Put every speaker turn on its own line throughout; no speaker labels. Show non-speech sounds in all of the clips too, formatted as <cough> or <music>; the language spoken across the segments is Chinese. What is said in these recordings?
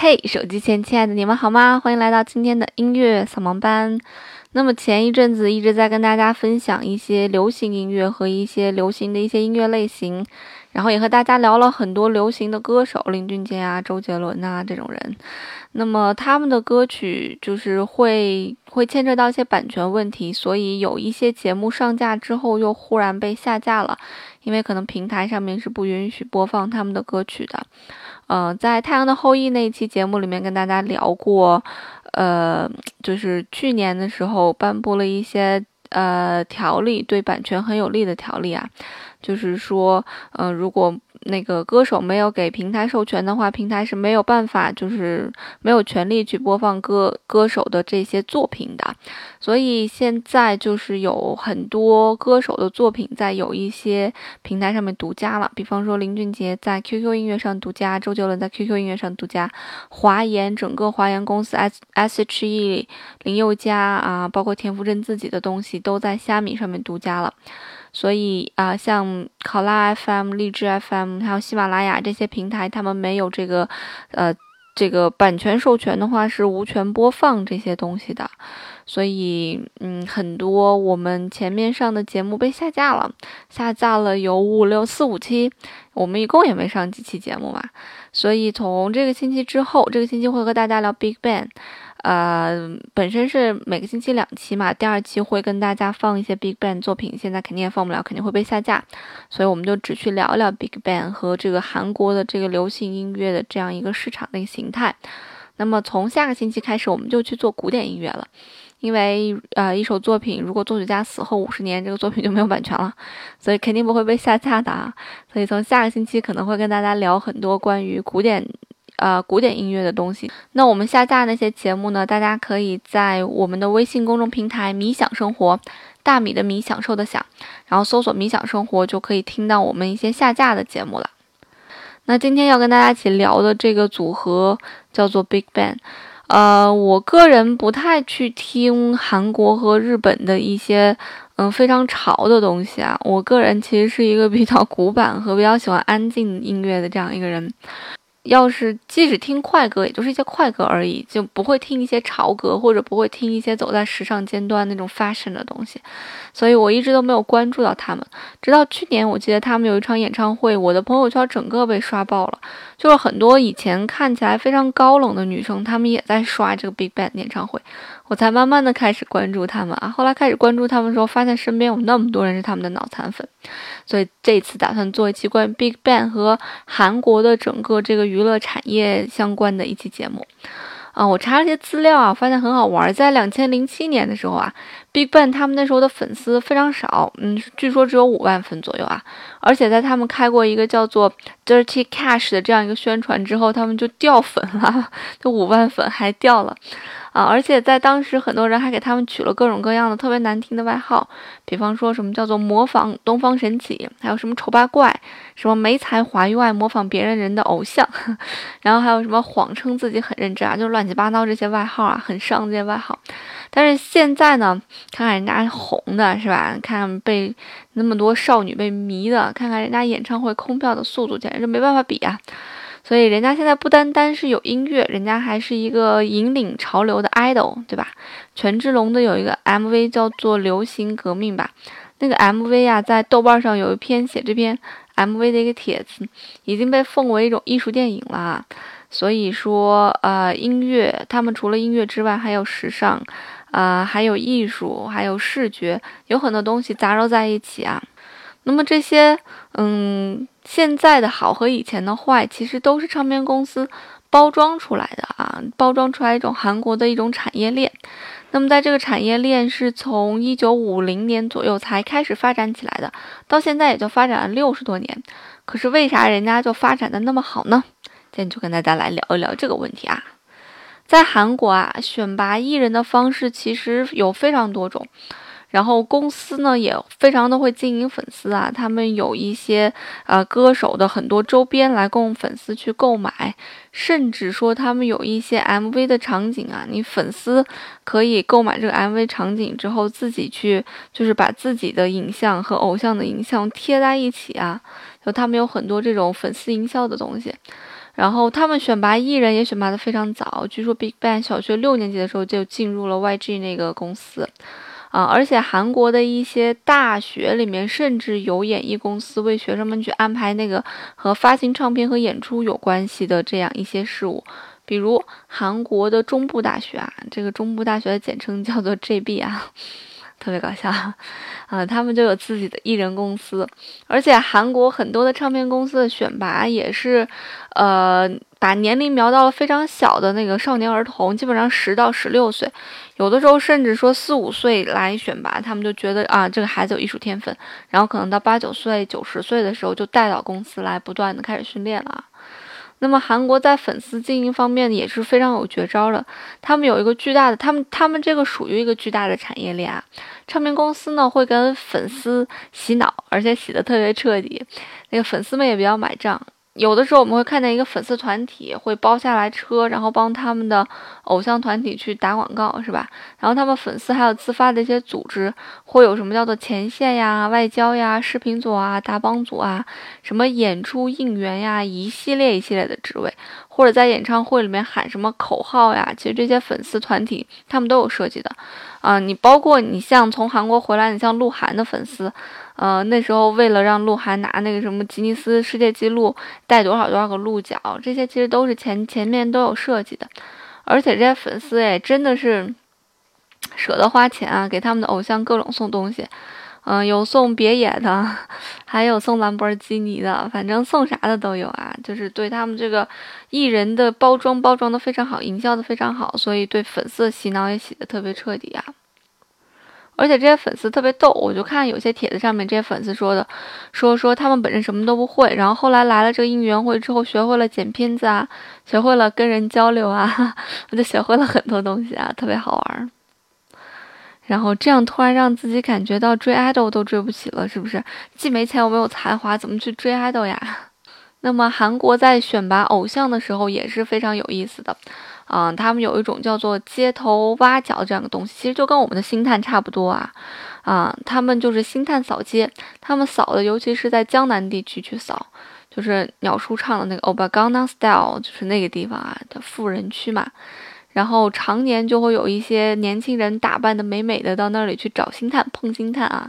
嘿，手机前亲爱的你们好吗？欢迎来到今天的音乐扫盲班。那么前一阵子一直在跟大家分享一些流行音乐和一些流行的一些音乐类型，然后也和大家聊了很多流行的歌手，林俊杰啊、周杰伦啊这种人。那么他们的歌曲就是会会牵扯到一些版权问题，所以有一些节目上架之后又忽然被下架了，因为可能平台上面是不允许播放他们的歌曲的。嗯，在《太阳的后裔》那一期节目里面跟大家聊过，呃，就是去年的时候颁布了一些呃条例，对版权很有利的条例啊，就是说，嗯，如果那个歌手没有给平台授权的话，平台是没有办法，就是没有权利去播放歌歌手的这些作品的。所以现在就是有很多歌手的作品在有一些平台上面独家了，比方说林俊杰在 QQ 音乐上独家，周杰伦在 QQ 音乐上独家，华研整个华研公司 S S H E 林宥嘉啊，包括田馥甄自己的东西都在虾米上面独家了。所以啊，像考拉 FM、荔枝 FM，还有喜马拉雅这些平台，他们没有这个，呃，这个版权授权的话，是无权播放这些东西的。所以，嗯，很多我们前面上的节目被下架了，下架了有五六四五期，我们一共也没上几期节目嘛。所以从这个星期之后，这个星期会和大家聊 Big Bang。呃，本身是每个星期两期嘛，第二期会跟大家放一些 Big Bang 作品，现在肯定也放不了，肯定会被下架，所以我们就只去聊聊 Big Bang 和这个韩国的这个流行音乐的这样一个市场的一个形态。那么从下个星期开始，我们就去做古典音乐了，因为呃，一首作品如果作曲家死后五十年，这个作品就没有版权了，所以肯定不会被下架的啊。所以从下个星期可能会跟大家聊很多关于古典。呃，古典音乐的东西。那我们下架那些节目呢？大家可以在我们的微信公众平台“米享生活”，大米的米，享受的享，然后搜索“米享生活”，就可以听到我们一些下架的节目了。那今天要跟大家一起聊的这个组合叫做 Big Bang。呃，我个人不太去听韩国和日本的一些嗯非常潮的东西啊。我个人其实是一个比较古板和比较喜欢安静音乐的这样一个人。要是即使听快歌，也就是一些快歌而已，就不会听一些潮歌，或者不会听一些走在时尚尖端那种 fashion 的东西，所以我一直都没有关注到他们。直到去年，我记得他们有一场演唱会，我的朋友圈整个被刷爆了，就是很多以前看起来非常高冷的女生，她们也在刷这个 Big Bang 演唱会。我才慢慢的开始关注他们啊，后来开始关注他们的时候，发现身边有那么多人是他们的脑残粉，所以这次打算做一期关于 Big Bang 和韩国的整个这个娱乐产业相关的一期节目。啊，我查了些资料啊，发现很好玩，在两千零七年的时候啊，Big Bang 他们那时候的粉丝非常少，嗯，据说只有五万粉左右啊，而且在他们开过一个叫做 Dirty Cash 的这样一个宣传之后，他们就掉粉了，<laughs> 就五万粉还掉了。啊！而且在当时，很多人还给他们取了各种各样的特别难听的外号，比方说什么叫做模仿东方神起，还有什么丑八怪，什么没才华又爱模仿别人人的偶像，<laughs> 然后还有什么谎称自己很认真啊，就乱七八糟这些外号啊，很上这些外号。但是现在呢，看看人家红的是吧？看被那么多少女被迷的，看看人家演唱会空票的速度，简直是没办法比啊！所以人家现在不单单是有音乐，人家还是一个引领潮流的 idol，对吧？权志龙的有一个 MV 叫做《流行革命》吧，那个 MV 啊，在豆瓣上有一篇写这篇 MV 的一个帖子，已经被奉为一种艺术电影了。所以说，呃，音乐，他们除了音乐之外，还有时尚，呃，还有艺术，还有视觉，有很多东西杂糅在一起啊。那么这些，嗯。现在的好和以前的坏，其实都是唱片公司包装出来的啊，包装出来一种韩国的一种产业链。那么在这个产业链是从一九五零年左右才开始发展起来的，到现在也就发展了六十多年。可是为啥人家就发展的那么好呢？今天就跟大家来聊一聊这个问题啊。在韩国啊，选拔艺人的方式其实有非常多种。然后公司呢也非常的会经营粉丝啊，他们有一些呃歌手的很多周边来供粉丝去购买，甚至说他们有一些 MV 的场景啊，你粉丝可以购买这个 MV 场景之后，自己去就是把自己的影像和偶像的影像贴在一起啊，就他们有很多这种粉丝营销的东西。然后他们选拔艺人也选拔的非常早，据说 BigBang 小学六年级的时候就进入了 YG 那个公司，啊，而且韩国的一些大学里面甚至有演艺公司为学生们去安排那个和发行唱片和演出有关系的这样一些事务，比如韩国的中部大学啊，这个中部大学的简称叫做 JB 啊。<laughs> 特别搞笑，啊，他们就有自己的艺人公司，而且韩国很多的唱片公司的选拔也是，呃，把年龄瞄到了非常小的那个少年儿童，基本上十到十六岁，有的时候甚至说四五岁来选拔，他们就觉得啊，这个孩子有艺术天分，然后可能到八九岁、九十岁的时候就带到公司来，不断的开始训练了。那么韩国在粉丝经营方面也是非常有绝招的，他们有一个巨大的，他们他们这个属于一个巨大的产业链啊。唱片公司呢会跟粉丝洗脑，而且洗的特别彻底，那个粉丝们也比较买账。有的时候我们会看见一个粉丝团体会包下来车，然后帮他们的偶像团体去打广告，是吧？然后他们粉丝还有自发的一些组织，会有什么叫做前线呀、外交呀、视频组啊、打帮组啊，什么演出应援呀，一系列一系列的职位，或者在演唱会里面喊什么口号呀，其实这些粉丝团体他们都有涉及的。啊，你包括你像从韩国回来，你像鹿晗的粉丝。呃，那时候为了让鹿晗拿那个什么吉尼斯世界纪录，带多少多少个鹿角，这些其实都是前前面都有设计的，而且这些粉丝哎，真的是舍得花钱啊，给他们的偶像各种送东西，嗯，有送别野的，还有送兰博基尼的，反正送啥的都有啊，就是对他们这个艺人的包装包装的非常好，营销的非常好，所以对粉丝洗脑也洗的特别彻底啊。而且这些粉丝特别逗，我就看有些帖子上面这些粉丝说的，说说他们本身什么都不会，然后后来来了这个应援会之后，学会了剪片子啊，学会了跟人交流啊，<laughs> 我就学会了很多东西啊，特别好玩。然后这样突然让自己感觉到追 idol 都追不起了，是不是？既没钱又没有才华，怎么去追 idol 呀？<laughs> 那么韩国在选拔偶像的时候也是非常有意思的。啊，他们有一种叫做街头挖角这样的东西，其实就跟我们的星探差不多啊。啊，他们就是星探扫街，他们扫的尤其是在江南地区去扫，就是鸟叔唱的那个《o b a g a n a Style》，就是那个地方啊的富人区嘛。然后常年就会有一些年轻人打扮的美美的到那里去找星探碰星探啊，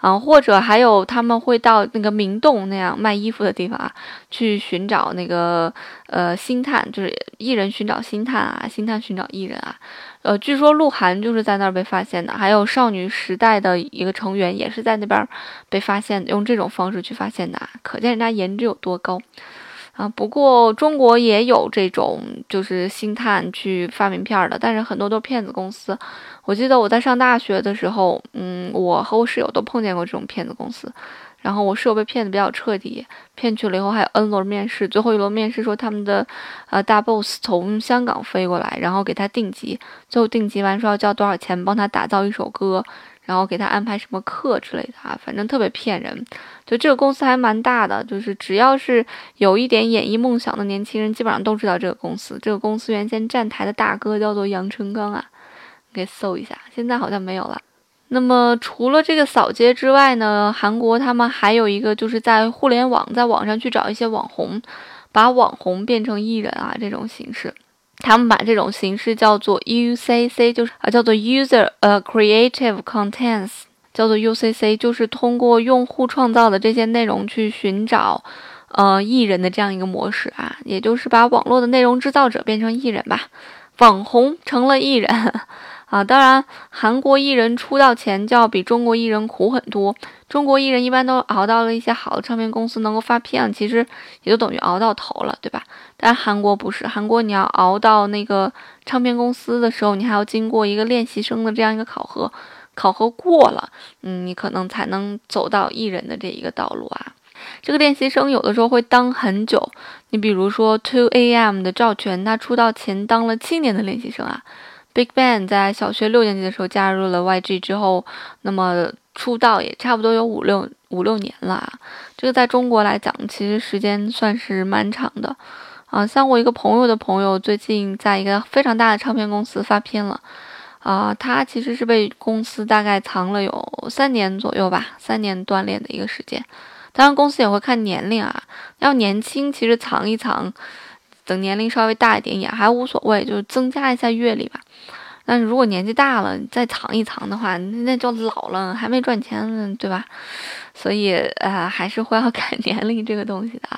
啊，或者还有他们会到那个明洞那样卖衣服的地方啊，去寻找那个呃星探，就是艺人寻找星探啊，星探寻找艺人啊，呃，据说鹿晗就是在那儿被发现的，还有少女时代的一个成员也是在那边被发现的，用这种方式去发现的，可见人家颜值有多高。啊，不过中国也有这种就是星探去发名片的，但是很多都是骗子公司。我记得我在上大学的时候，嗯，我和我室友都碰见过这种骗子公司。然后我室友被骗的比较彻底，骗去了以后还有 N 轮面试，最后一轮面试说他们的呃大 boss 从香港飞过来，然后给他定级，最后定级完说要交多少钱帮他打造一首歌。然后给他安排什么课之类的啊，反正特别骗人。就这个公司还蛮大的，就是只要是有一点演艺梦想的年轻人，基本上都知道这个公司。这个公司原先站台的大哥叫做杨成刚啊，你可以搜一下，现在好像没有了。那么除了这个扫街之外呢，韩国他们还有一个就是在互联网，在网上去找一些网红，把网红变成艺人啊这种形式。他们把这种形式叫做 UCC，就是啊，叫做 User 呃 Creative Contents，叫做 UCC，就是通过用户创造的这些内容去寻找呃艺人的这样一个模式啊，也就是把网络的内容制造者变成艺人吧，网红成了艺人。啊，当然，韩国艺人出道前就要比中国艺人苦很多。中国艺人一般都熬到了一些好的唱片公司能够发片，其实也就等于熬到头了，对吧？但韩国不是，韩国你要熬到那个唱片公司的时候，你还要经过一个练习生的这样一个考核，考核过了，嗯，你可能才能走到艺人的这一个道路啊。这个练习生有的时候会当很久，你比如说 Two A.M 的赵权，他出道前当了七年的练习生啊。Big Bang 在小学六年级的时候加入了 YG 之后，那么出道也差不多有五六五六年了。这个在中国来讲，其实时间算是蛮长的啊。像我一个朋友的朋友，最近在一个非常大的唱片公司发片了啊。他其实是被公司大概藏了有三年左右吧，三年锻炼的一个时间。当然，公司也会看年龄啊，要年轻，其实藏一藏。等年龄稍微大一点也还无所谓，就增加一下阅历吧。但是如果年纪大了再藏一藏的话，那就老了还没赚钱呢，对吧？所以呃，还是会要 <laughs> 看年龄这个东西的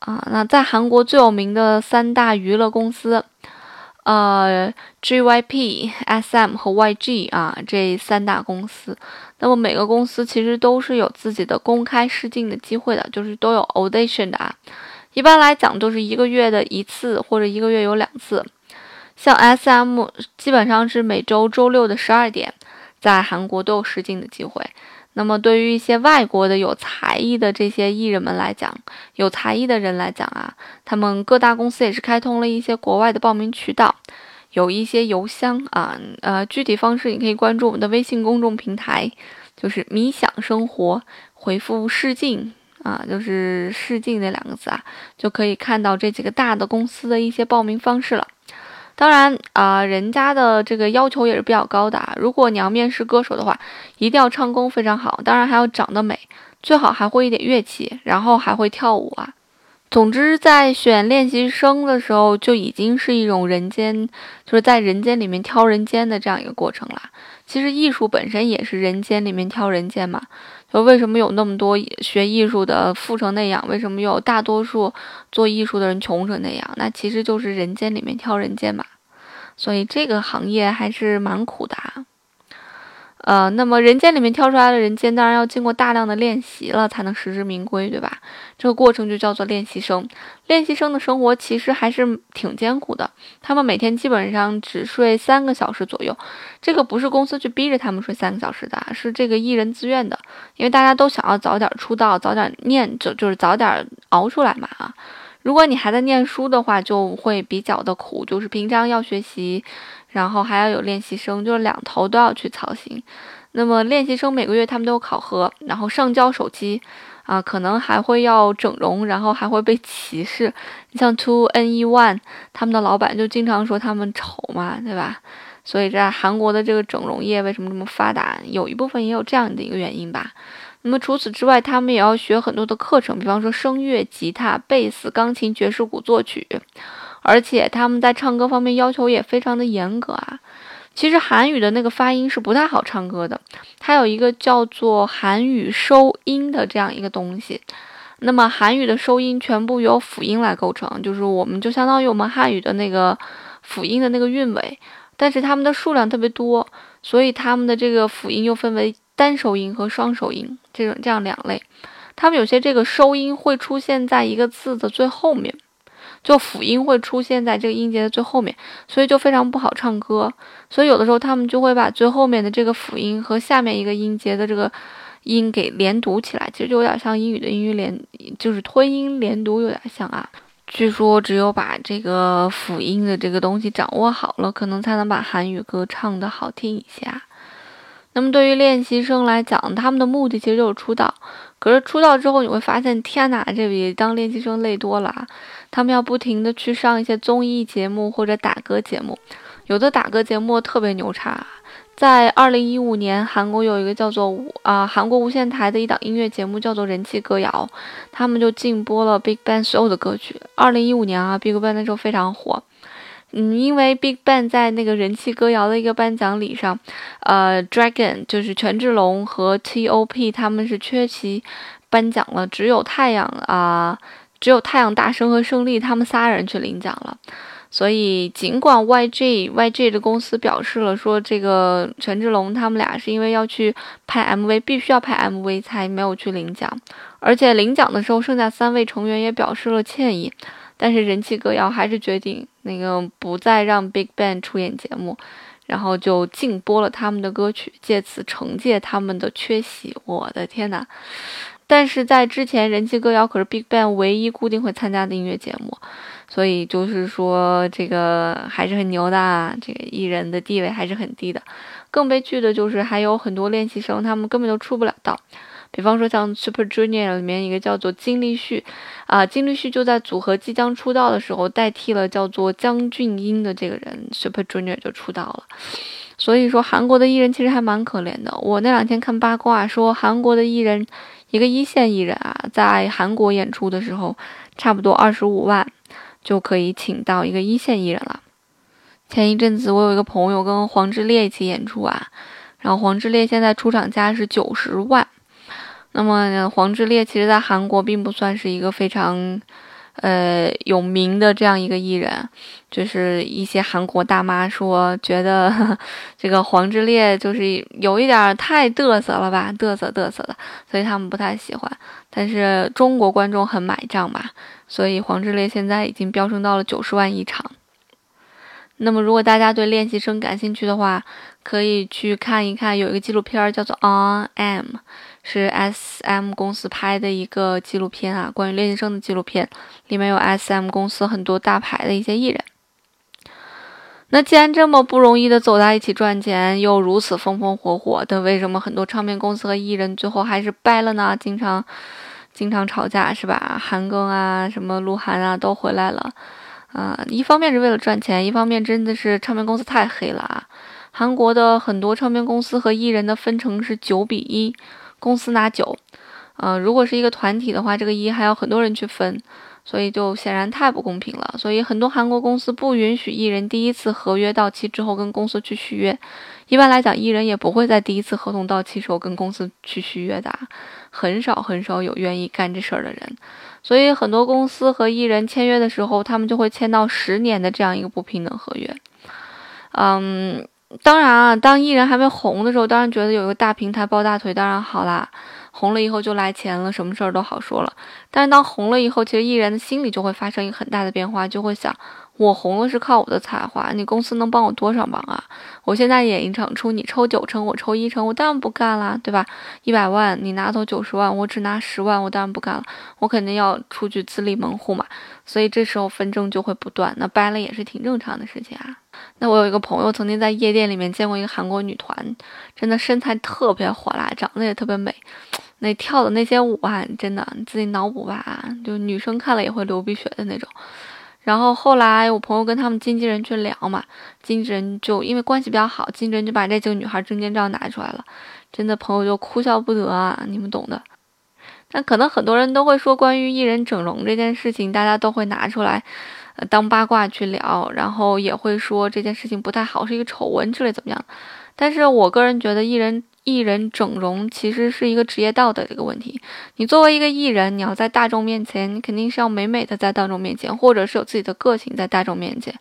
啊。那在韩国最有名的三大娱乐公司。呃，JYP、SM 和 YG 啊，这三大公司，那么每个公司其实都是有自己的公开试镜的机会的，就是都有 audition 的啊。一般来讲都是一个月的一次，或者一个月有两次。像 SM 基本上是每周周六的十二点，在韩国都有试镜的机会。那么对于一些外国的有才艺的这些艺人们来讲，有才艺的人来讲啊，他们各大公司也是开通了一些国外的报名渠道，有一些邮箱啊，呃，具体方式你可以关注我们的微信公众平台，就是“米想生活”，回复“试镜”啊，就是“试镜”那两个字啊，就可以看到这几个大的公司的一些报名方式了。当然啊，人家的这个要求也是比较高的啊。如果你要面试歌手的话，一定要唱功非常好，当然还要长得美，最好还会一点乐器，然后还会跳舞啊。总之，在选练习生的时候，就已经是一种人间，就是在人间里面挑人间的这样一个过程了。其实艺术本身也是人间里面挑人间嘛。就为什么有那么多学艺术的富成那样？为什么有大多数做艺术的人穷成那样？那其实就是人间里面挑人间嘛。所以这个行业还是蛮苦的啊。呃，那么人间里面挑出来的人间，当然要经过大量的练习了，才能实至名归，对吧？这个过程就叫做练习生。练习生的生活其实还是挺艰苦的，他们每天基本上只睡三个小时左右。这个不是公司去逼着他们睡三个小时的，是这个艺人自愿的，因为大家都想要早点出道，早点念，就就是早点熬出来嘛啊。如果你还在念书的话，就会比较的苦，就是平常要学习。然后还要有练习生，就是两头都要去操心。那么练习生每个月他们都有考核，然后上交手机，啊，可能还会要整容，然后还会被歧视。你像 Two N E One，他们的老板就经常说他们丑嘛，对吧？所以在韩国的这个整容业为什么这么发达？有一部分也有这样的一个原因吧。那么除此之外，他们也要学很多的课程，比方说声乐、吉他、贝斯、钢琴、爵士鼓作曲。而且他们在唱歌方面要求也非常的严格啊。其实韩语的那个发音是不太好唱歌的，它有一个叫做韩语收音的这样一个东西。那么韩语的收音全部由辅音来构成，就是我们就相当于我们汉语的那个辅音的那个韵尾，但是它们的数量特别多，所以他们的这个辅音又分为单收音和双收音这种这样两类。他们有些这个收音会出现在一个字的最后面。就辅音会出现在这个音节的最后面，所以就非常不好唱歌。所以有的时候他们就会把最后面的这个辅音和下面一个音节的这个音给连读起来，其实就有点像英语的音语连，就是吞音连读有点像啊。据说只有把这个辅音的这个东西掌握好了，可能才能把韩语歌唱得好听一些。那么对于练习生来讲，他们的目的其实就是出道。可是出道之后，你会发现，天哪，这比当练习生累多了啊。他们要不停的去上一些综艺节目或者打歌节目，有的打歌节目特别牛叉。在二零一五年，韩国有一个叫做啊韩国无线台的一档音乐节目，叫做人气歌谣，他们就禁播了 BigBang 所有的歌曲。二零一五年啊，BigBang 那时候非常火。嗯，因为 BigBang 在那个人气歌谣的一个颁奖礼上，呃，Dragon 就是权志龙和 T.O.P 他们是缺席颁奖了，只有太阳啊，只有太阳大声和胜利他们仨人去领奖了。所以尽管 YG YG 的公司表示了说，这个权志龙他们俩是因为要去拍 MV，必须要拍 MV 才没有去领奖，而且领奖的时候剩下三位成员也表示了歉意。但是人气歌谣还是决定那个不再让 BigBang 出演节目，然后就禁播了他们的歌曲，借此惩戒他们的缺席。我的天呐！但是在之前，人气歌谣可是 BigBang 唯一固定会参加的音乐节目，所以就是说这个还是很牛的，这个艺人的地位还是很低的。更悲剧的就是还有很多练习生，他们根本就出不了道。比方说，像 Super Junior 里面一个叫做金立旭，啊，金立旭就在组合即将出道的时候，代替了叫做姜俊英的这个人，Super Junior 就出道了。所以说，韩国的艺人其实还蛮可怜的。我那两天看八卦说，韩国的艺人，一个一线艺人啊，在韩国演出的时候，差不多二十五万，就可以请到一个一线艺人了。前一阵子我有一个朋友跟黄致列一起演出啊，然后黄致列现在出场价是九十万。那么黄致列其实在韩国并不算是一个非常。呃，有名的这样一个艺人，就是一些韩国大妈说，觉得 <laughs> 这个黄致列就是有一点太嘚瑟了吧，嘚瑟嘚瑟的，所以他们不太喜欢。但是中国观众很买账嘛，所以黄致列现在已经飙升到了九十万一场。那么，如果大家对练习生感兴趣的话，可以去看一看，有一个纪录片叫做《On M》。是 S M 公司拍的一个纪录片啊，关于练习生的纪录片，里面有 S M 公司很多大牌的一些艺人。那既然这么不容易的走在一起赚钱，又如此风风火火的，为什么很多唱片公司和艺人最后还是掰了呢？经常经常吵架是吧？韩庚啊，什么鹿晗啊都回来了啊，一方面是为了赚钱，一方面真的是唱片公司太黑了啊。韩国的很多唱片公司和艺人的分成是九比一。公司拿九，呃，如果是一个团体的话，这个一还要很多人去分，所以就显然太不公平了。所以很多韩国公司不允许艺人第一次合约到期之后跟公司去续约。一般来讲，艺人也不会在第一次合同到期时候跟公司去续约的，很少很少有愿意干这事儿的人。所以很多公司和艺人签约的时候，他们就会签到十年的这样一个不平等合约。嗯。当然啊，当艺人还没红的时候，当然觉得有一个大平台抱大腿当然好啦。红了以后就来钱了，什么事儿都好说了。但是当红了以后，其实艺人的心里就会发生一个很大的变化，就会想。我红了是靠我的才华，你公司能帮我多少忙啊？我现在演一场出，你抽九成，我抽一成，我当然不干啦，对吧？一百万你拿走九十万，我只拿十万，我当然不干了，我肯定要出去自立门户嘛。所以这时候纷争就会不断，那掰了也是挺正常的事情啊。那我有一个朋友曾经在夜店里面见过一个韩国女团，真的身材特别火辣，长得也特别美，那跳的那些舞啊，真的你自己脑补吧，就女生看了也会流鼻血的那种。然后后来我朋友跟他们经纪人去聊嘛，经纪人就因为关系比较好，经纪人就把这几个女孩证件照拿出来了，真的朋友就哭笑不得啊，你们懂的。但可能很多人都会说，关于艺人整容这件事情，大家都会拿出来，当八卦去聊，然后也会说这件事情不太好，是一个丑闻之类怎么样。但是我个人觉得艺人。艺人整容其实是一个职业道德的一个问题。你作为一个艺人，你要在大众面前，你肯定是要美美的在大众面前，或者是有自己的个性在大众面前。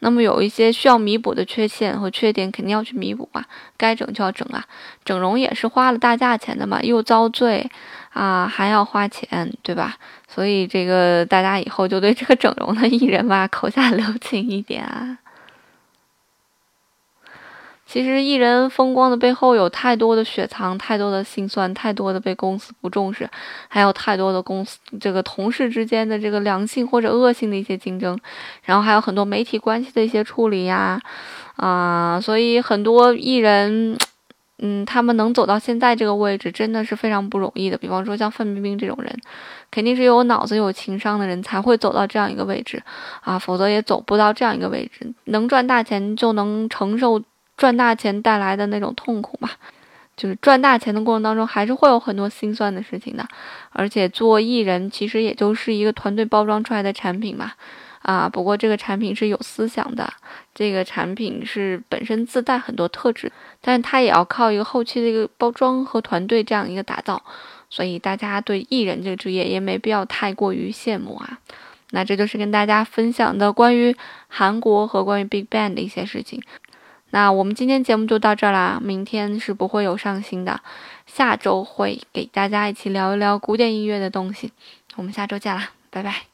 那么有一些需要弥补的缺陷和缺点，肯定要去弥补啊，该整就要整啊。整容也是花了大价钱的嘛，又遭罪啊，还要花钱，对吧？所以这个大家以后就对这个整容的艺人吧，口下留情一点啊。其实艺人风光的背后有太多的雪藏，太多的心酸，太多的被公司不重视，还有太多的公司这个同事之间的这个良性或者恶性的一些竞争，然后还有很多媒体关系的一些处理呀，啊，所以很多艺人，嗯，他们能走到现在这个位置，真的是非常不容易的。比方说像范冰冰这种人，肯定是有脑子、有情商的人才会走到这样一个位置啊，否则也走不到这样一个位置。能赚大钱就能承受。赚大钱带来的那种痛苦嘛，就是赚大钱的过程当中，还是会有很多心酸的事情的。而且做艺人其实也就是一个团队包装出来的产品嘛，啊，不过这个产品是有思想的，这个产品是本身自带很多特质，但是它也要靠一个后期的一个包装和团队这样一个打造。所以大家对艺人这个职业也没必要太过于羡慕啊。那这就是跟大家分享的关于韩国和关于 Big Bang 的一些事情。那我们今天节目就到这儿啦，明天是不会有上新的，下周会给大家一起聊一聊古典音乐的东西，我们下周见啦，拜拜。